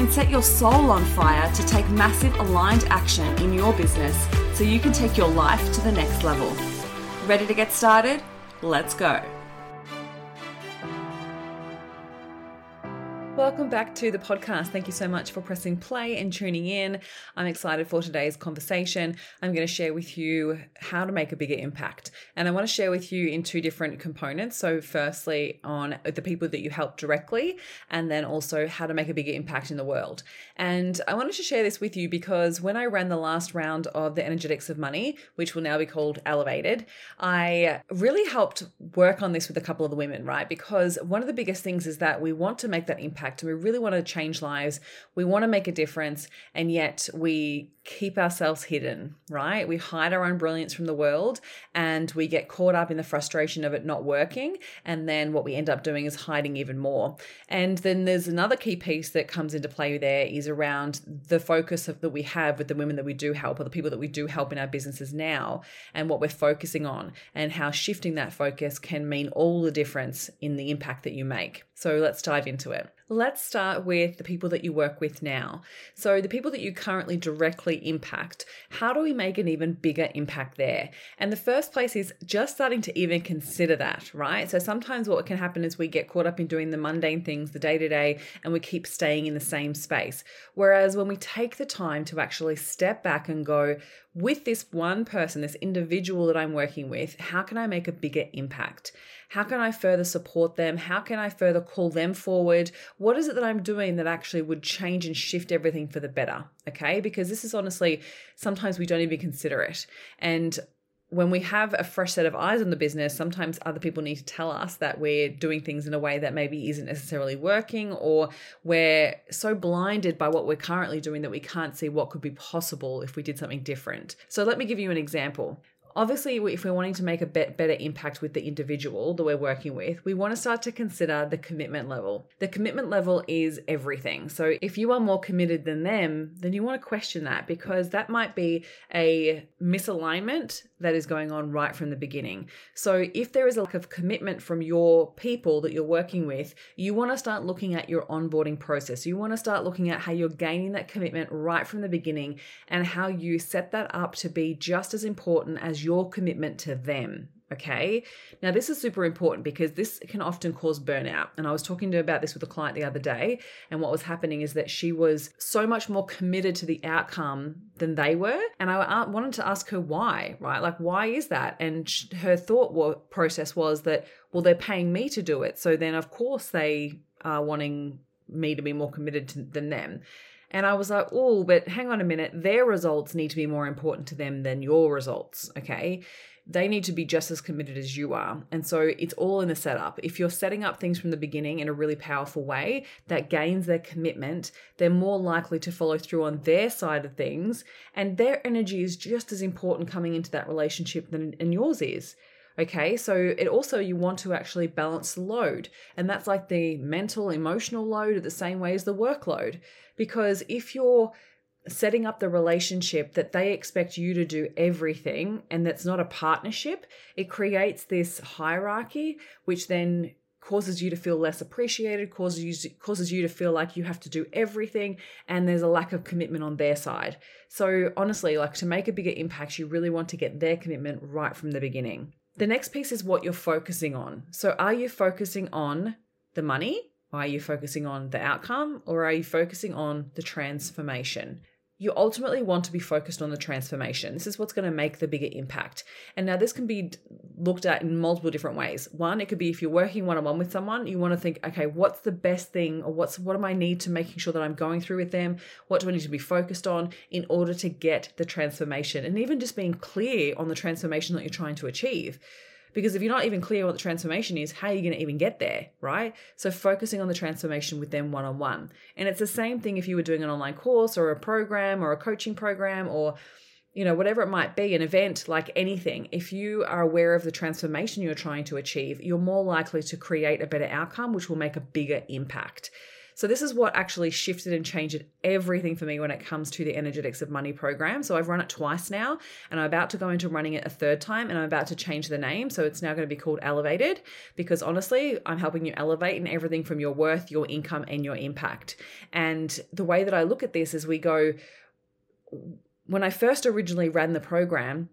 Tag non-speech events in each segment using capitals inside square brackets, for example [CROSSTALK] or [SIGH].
and set your soul on fire to take massive aligned action in your business so you can take your life to the next level. Ready to get started? Let's go. Welcome back to the podcast. Thank you so much for pressing play and tuning in. I'm excited for today's conversation. I'm going to share with you how to make a bigger impact. And I want to share with you in two different components. So, firstly, on the people that you help directly, and then also how to make a bigger impact in the world. And I wanted to share this with you because when I ran the last round of the Energetics of Money, which will now be called Elevated, I really helped work on this with a couple of the women, right? Because one of the biggest things is that we want to make that impact impact and we really want to change lives. We want to make a difference, and yet we keep ourselves hidden, right? We hide our own brilliance from the world and we get caught up in the frustration of it not working. And then what we end up doing is hiding even more. And then there's another key piece that comes into play there is around the focus of, that we have with the women that we do help or the people that we do help in our businesses now and what we're focusing on and how shifting that focus can mean all the difference in the impact that you make. So let's dive into it. Let's start with the people that you work with now. So, the people that you currently directly impact, how do we make an even bigger impact there? And the first place is just starting to even consider that, right? So, sometimes what can happen is we get caught up in doing the mundane things, the day to day, and we keep staying in the same space. Whereas when we take the time to actually step back and go, with this one person, this individual that I'm working with, how can I make a bigger impact? How can I further support them? How can I further call them forward? What is it that I'm doing that actually would change and shift everything for the better? Okay, because this is honestly sometimes we don't even consider it. And when we have a fresh set of eyes on the business, sometimes other people need to tell us that we're doing things in a way that maybe isn't necessarily working, or we're so blinded by what we're currently doing that we can't see what could be possible if we did something different. So, let me give you an example obviously if we're wanting to make a better impact with the individual that we're working with we want to start to consider the commitment level. The commitment level is everything. So if you are more committed than them then you want to question that because that might be a misalignment that is going on right from the beginning so if there is a lack of commitment from your people that you're working with you want to start looking at your onboarding process you want to start looking at how you're gaining that commitment right from the beginning and how you set that up to be just as important as your commitment to them. Okay. Now, this is super important because this can often cause burnout. And I was talking to her about this with a client the other day. And what was happening is that she was so much more committed to the outcome than they were. And I uh, wanted to ask her why, right? Like, why is that? And her thought process was that, well, they're paying me to do it. So then, of course, they are wanting me to be more committed to, than them. And I was like, oh, but hang on a minute. Their results need to be more important to them than your results. Okay. They need to be just as committed as you are. And so it's all in the setup. If you're setting up things from the beginning in a really powerful way that gains their commitment, they're more likely to follow through on their side of things. And their energy is just as important coming into that relationship than and yours is. Okay, so it also you want to actually balance load, and that's like the mental, emotional load the same way as the workload. Because if you're setting up the relationship that they expect you to do everything and that's not a partnership, it creates this hierarchy, which then causes you to feel less appreciated, causes you, causes you to feel like you have to do everything, and there's a lack of commitment on their side. So, honestly, like to make a bigger impact, you really want to get their commitment right from the beginning. The next piece is what you're focusing on. So, are you focusing on the money? Are you focusing on the outcome or are you focusing on the transformation? You ultimately want to be focused on the transformation. This is what's going to make the bigger impact. And now, this can be looked at in multiple different ways. One, it could be if you're working one on one with someone, you want to think, okay, what's the best thing or what's what do I need to making sure that I'm going through with them? What do I need to be focused on in order to get the transformation? And even just being clear on the transformation that you're trying to achieve Because if you're not even clear what the transformation is, how are you going to even get there, right? So focusing on the transformation with them one on one. And it's the same thing if you were doing an online course or a program or a coaching program or you know, whatever it might be, an event like anything, if you are aware of the transformation you're trying to achieve, you're more likely to create a better outcome, which will make a bigger impact. So, this is what actually shifted and changed everything for me when it comes to the Energetics of Money program. So, I've run it twice now, and I'm about to go into running it a third time, and I'm about to change the name. So, it's now going to be called Elevated because honestly, I'm helping you elevate in everything from your worth, your income, and your impact. And the way that I look at this is we go, when I first originally ran the program,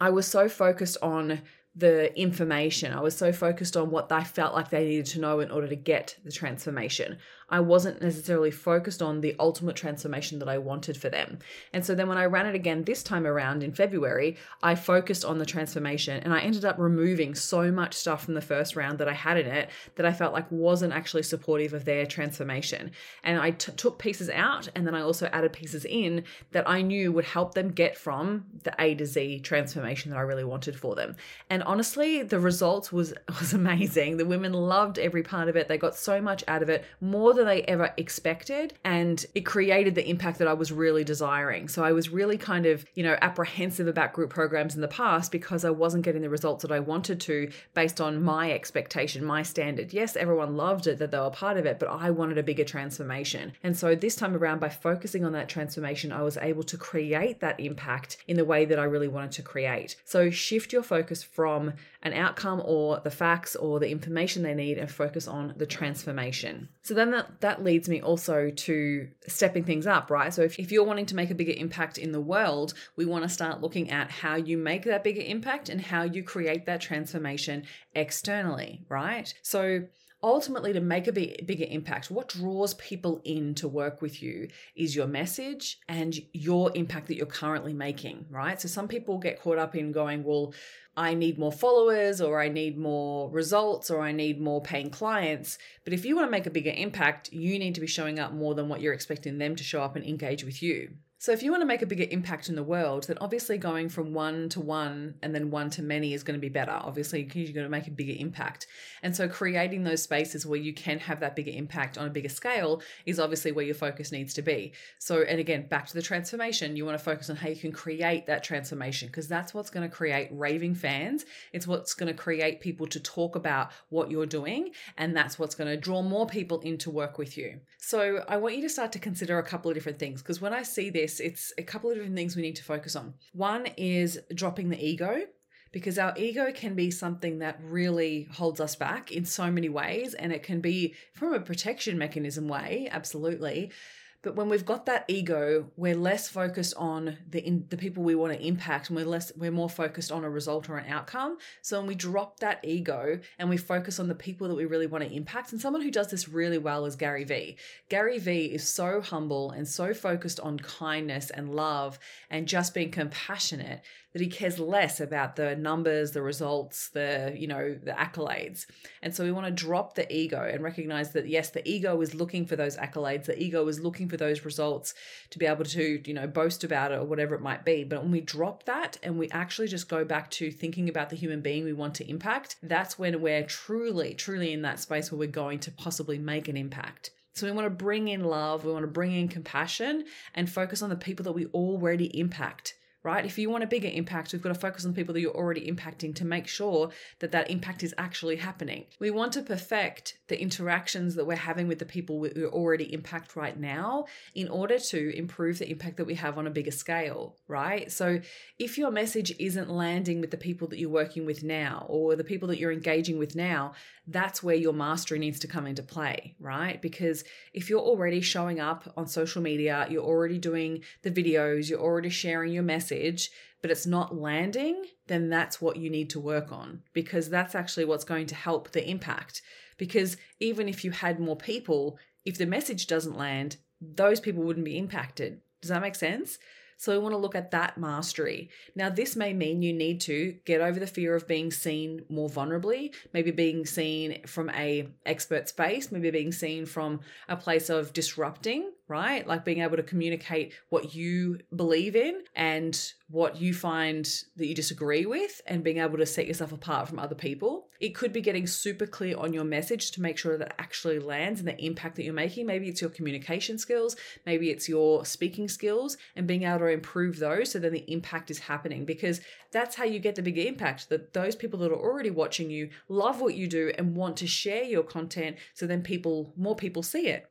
I was so focused on the information. I was so focused on what I felt like they needed to know in order to get the transformation. I wasn't necessarily focused on the ultimate transformation that I wanted for them. And so then when I ran it again this time around in February, I focused on the transformation and I ended up removing so much stuff from the first round that I had in it that I felt like wasn't actually supportive of their transformation. And I t- took pieces out and then I also added pieces in that I knew would help them get from the A to Z transformation that I really wanted for them. And honestly, the results was [LAUGHS] was amazing. The women loved every part of it. They got so much out of it, more than they ever expected. And it created the impact that I was really desiring. So I was really kind of, you know, apprehensive about group programs in the past because I wasn't getting the results that I wanted to based on my expectation, my standard. Yes, everyone loved it that they were part of it, but I wanted a bigger transformation. And so this time around, by focusing on that transformation, I was able to create that impact in the way that I really wanted to create. So shift your focus from an outcome or the facts or the information they need and focus on the transformation. So then that, that leads me also to stepping things up, right? So if, if you're wanting to make a bigger impact in the world, we want to start looking at how you make that bigger impact and how you create that transformation externally, right? So ultimately to make a bigger impact what draws people in to work with you is your message and your impact that you're currently making right so some people get caught up in going well I need more followers or I need more results or I need more paying clients. But if you want to make a bigger impact, you need to be showing up more than what you're expecting them to show up and engage with you. So, if you want to make a bigger impact in the world, then obviously going from one to one and then one to many is going to be better. Obviously, you're going to make a bigger impact. And so, creating those spaces where you can have that bigger impact on a bigger scale is obviously where your focus needs to be. So, and again, back to the transformation, you want to focus on how you can create that transformation because that's what's going to create raving fans. It's what's going to create people to talk about what you're doing. And that's what's going to draw more people in to work with you. So, I want you to start to consider a couple of different things because when I see this, this, it's a couple of different things we need to focus on. One is dropping the ego because our ego can be something that really holds us back in so many ways and it can be from a protection mechanism way absolutely but when we've got that ego, we're less focused on the in, the people we want to impact, and we're less we're more focused on a result or an outcome. So when we drop that ego and we focus on the people that we really want to impact, and someone who does this really well is Gary Vee. Gary Vee is so humble and so focused on kindness and love and just being compassionate that he cares less about the numbers, the results, the, you know, the accolades. And so we want to drop the ego and recognize that yes, the ego is looking for those accolades, the ego is looking for those results to be able to, you know, boast about it or whatever it might be. But when we drop that and we actually just go back to thinking about the human being we want to impact, that's when we're truly, truly in that space where we're going to possibly make an impact. So we want to bring in love, we want to bring in compassion and focus on the people that we already impact right? If you want a bigger impact, we've got to focus on the people that you're already impacting to make sure that that impact is actually happening. We want to perfect the interactions that we're having with the people we already impact right now in order to improve the impact that we have on a bigger scale, right? So if your message isn't landing with the people that you're working with now or the people that you're engaging with now, that's where your mastery needs to come into play, right? Because if you're already showing up on social media, you're already doing the videos, you're already sharing your message, but it's not landing, then that's what you need to work on because that's actually what's going to help the impact. Because even if you had more people, if the message doesn't land, those people wouldn't be impacted. Does that make sense? So we want to look at that mastery. Now, this may mean you need to get over the fear of being seen more vulnerably, maybe being seen from a expert space, maybe being seen from a place of disrupting right? Like being able to communicate what you believe in and what you find that you disagree with and being able to set yourself apart from other people. It could be getting super clear on your message to make sure that actually lands and the impact that you're making. Maybe it's your communication skills, maybe it's your speaking skills and being able to improve those so then the impact is happening because that's how you get the big impact that those people that are already watching you love what you do and want to share your content so then people more people see it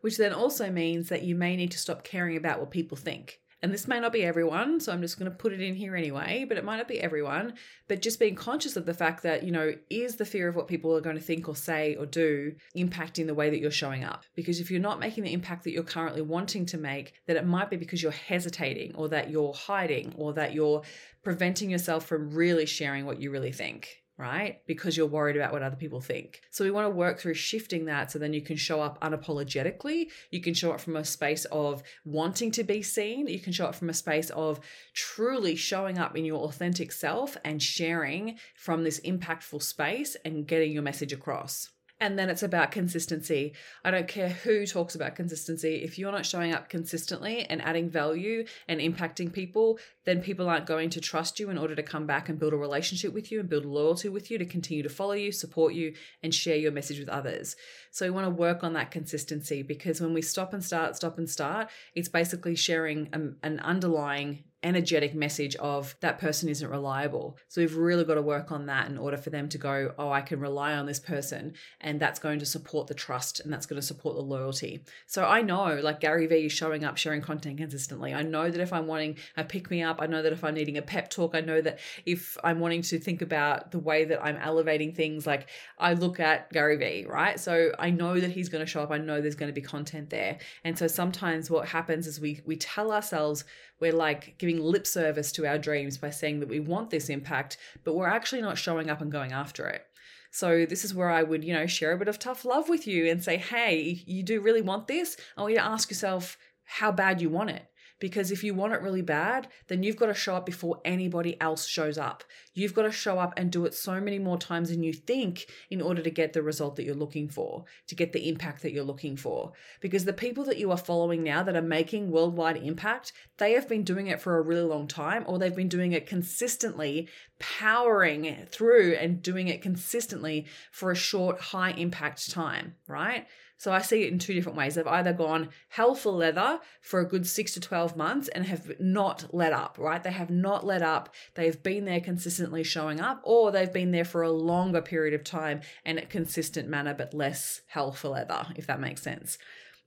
which then also means that you may need to stop caring about what people think. And this may not be everyone, so I'm just going to put it in here anyway, but it might not be everyone. But just being conscious of the fact that, you know, is the fear of what people are going to think or say or do impacting the way that you're showing up? Because if you're not making the impact that you're currently wanting to make, that it might be because you're hesitating or that you're hiding or that you're preventing yourself from really sharing what you really think right? Because you're worried about what other people think. So we want to work through shifting that so then you can show up unapologetically. You can show up from a space of wanting to be seen. You can show up from a space of truly showing up in your authentic self and sharing from this impactful space and getting your message across. And then it's about consistency. I don't care who talks about consistency. If you're not showing up consistently and adding value and impacting people, then people aren't going to trust you in order to come back and build a relationship with you and build loyalty with you to continue to follow you, support you, and share your message with others. So we want to work on that consistency because when we stop and start, stop and start, it's basically sharing um, an underlying energetic message of that person isn't reliable. So we've really got to work on that in order for them to go, oh, I can rely on this person. And that's going to support the trust and that's going to support the loyalty. So I know, like Gary Vee is showing up, sharing content consistently. I know that if I'm wanting a pick me up, I know that if I'm needing a pep talk, I know that if I'm wanting to think about the way that I'm elevating things, like I look at Gary Vee, right? So I know that he's going to show up. I know there's going to be content there. And so sometimes what happens is we we tell ourselves we're like giving lip service to our dreams by saying that we want this impact, but we're actually not showing up and going after it. So this is where I would, you know, share a bit of tough love with you and say, hey, you do really want this? I want you to ask yourself how bad you want it. Because if you want it really bad, then you've got to show up before anybody else shows up. You've got to show up and do it so many more times than you think in order to get the result that you're looking for, to get the impact that you're looking for. Because the people that you are following now that are making worldwide impact, they have been doing it for a really long time or they've been doing it consistently, powering through and doing it consistently for a short, high impact time, right? So I see it in two different ways. They've either gone hell for leather for a good six to 12 months and have not let up, right? They have not let up. They've been there consistently showing up, or they've been there for a longer period of time and a consistent manner, but less hell for leather, if that makes sense.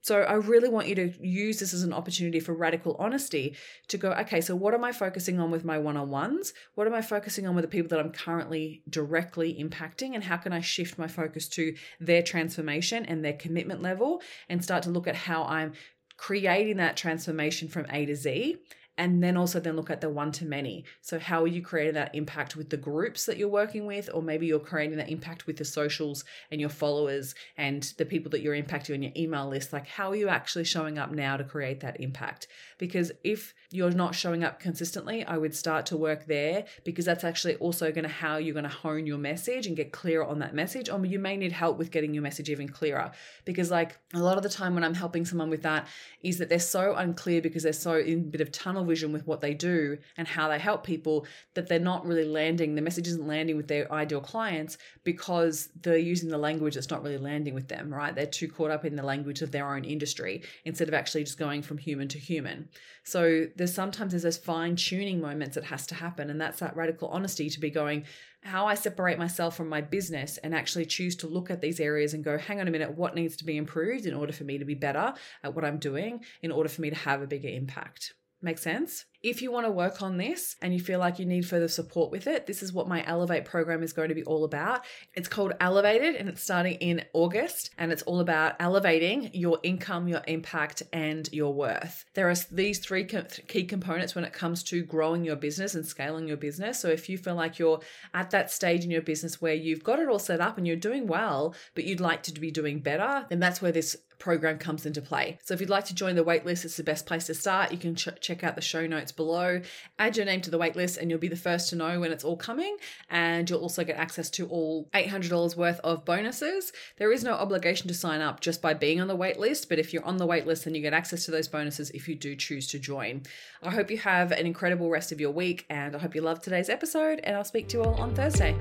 So I really want you to use this as an opportunity for radical honesty to go, okay, so what am I focusing on with my one on ones? What am I focusing on with the people that I'm currently directly impacting? And how can I shift my focus to their transformation and their commitment level and start to look at how I'm creating that transformation from A to Z and then also then look at the one to many. So how are you creating that impact with the groups that you're working with or maybe you're creating that impact with the socials and your followers and the people that you're impacting on your email list? Like how are you actually showing up now to create that impact? Because if you're not showing up consistently i would start to work there because that's actually also going to how you're going to hone your message and get clearer on that message or you may need help with getting your message even clearer. Because like a lot of the time when i'm helping someone with that is that they're so unclear because they're so in a bit of tunnel vision with what they do and how they help people that they're not really landing, the message isn't landing with their ideal clients because they're using the language that's not really landing with them, right? They're too caught up in the language of their own industry instead of actually just going from human to human. So there's sometimes there's those fine tuning moments that has to happen. And that's that radical honesty to be going, how I separate myself from my business and actually choose to look at these areas and go, hang on a minute, what needs to be improved in order for me to be better at what I'm doing, in order for me to have a bigger impact. Make sense? If you want to work on this and you feel like you need further support with it, this is what my Elevate program is going to be all about. It's called Elevated and it's starting in August and it's all about elevating your income, your impact, and your worth. There are these three key components when it comes to growing your business and scaling your business. So if you feel like you're at that stage in your business where you've got it all set up and you're doing well, but you'd like to be doing better, then that's where this program comes into play. So if you'd like to join the waitlist, it's the best place to start. You can ch- check out the show notes below, add your name to the waitlist, and you'll be the first to know when it's all coming. And you'll also get access to all $800 worth of bonuses. There is no obligation to sign up just by being on the waitlist, but if you're on the waitlist, then you get access to those bonuses if you do choose to join. I hope you have an incredible rest of your week, and I hope you loved today's episode, and I'll speak to you all on Thursday.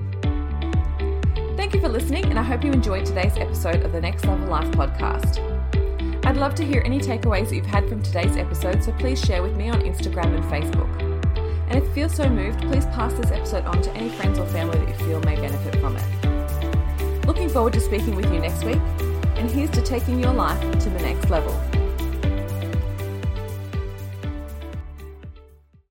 Thank you for listening, and I hope you enjoyed today's episode of the Next Level Life podcast. I'd love to hear any takeaways that you've had from today's episode, so please share with me on Instagram and Facebook. And if you feel so moved, please pass this episode on to any friends or family that you feel may benefit from it. Looking forward to speaking with you next week, and here's to taking your life to the next level.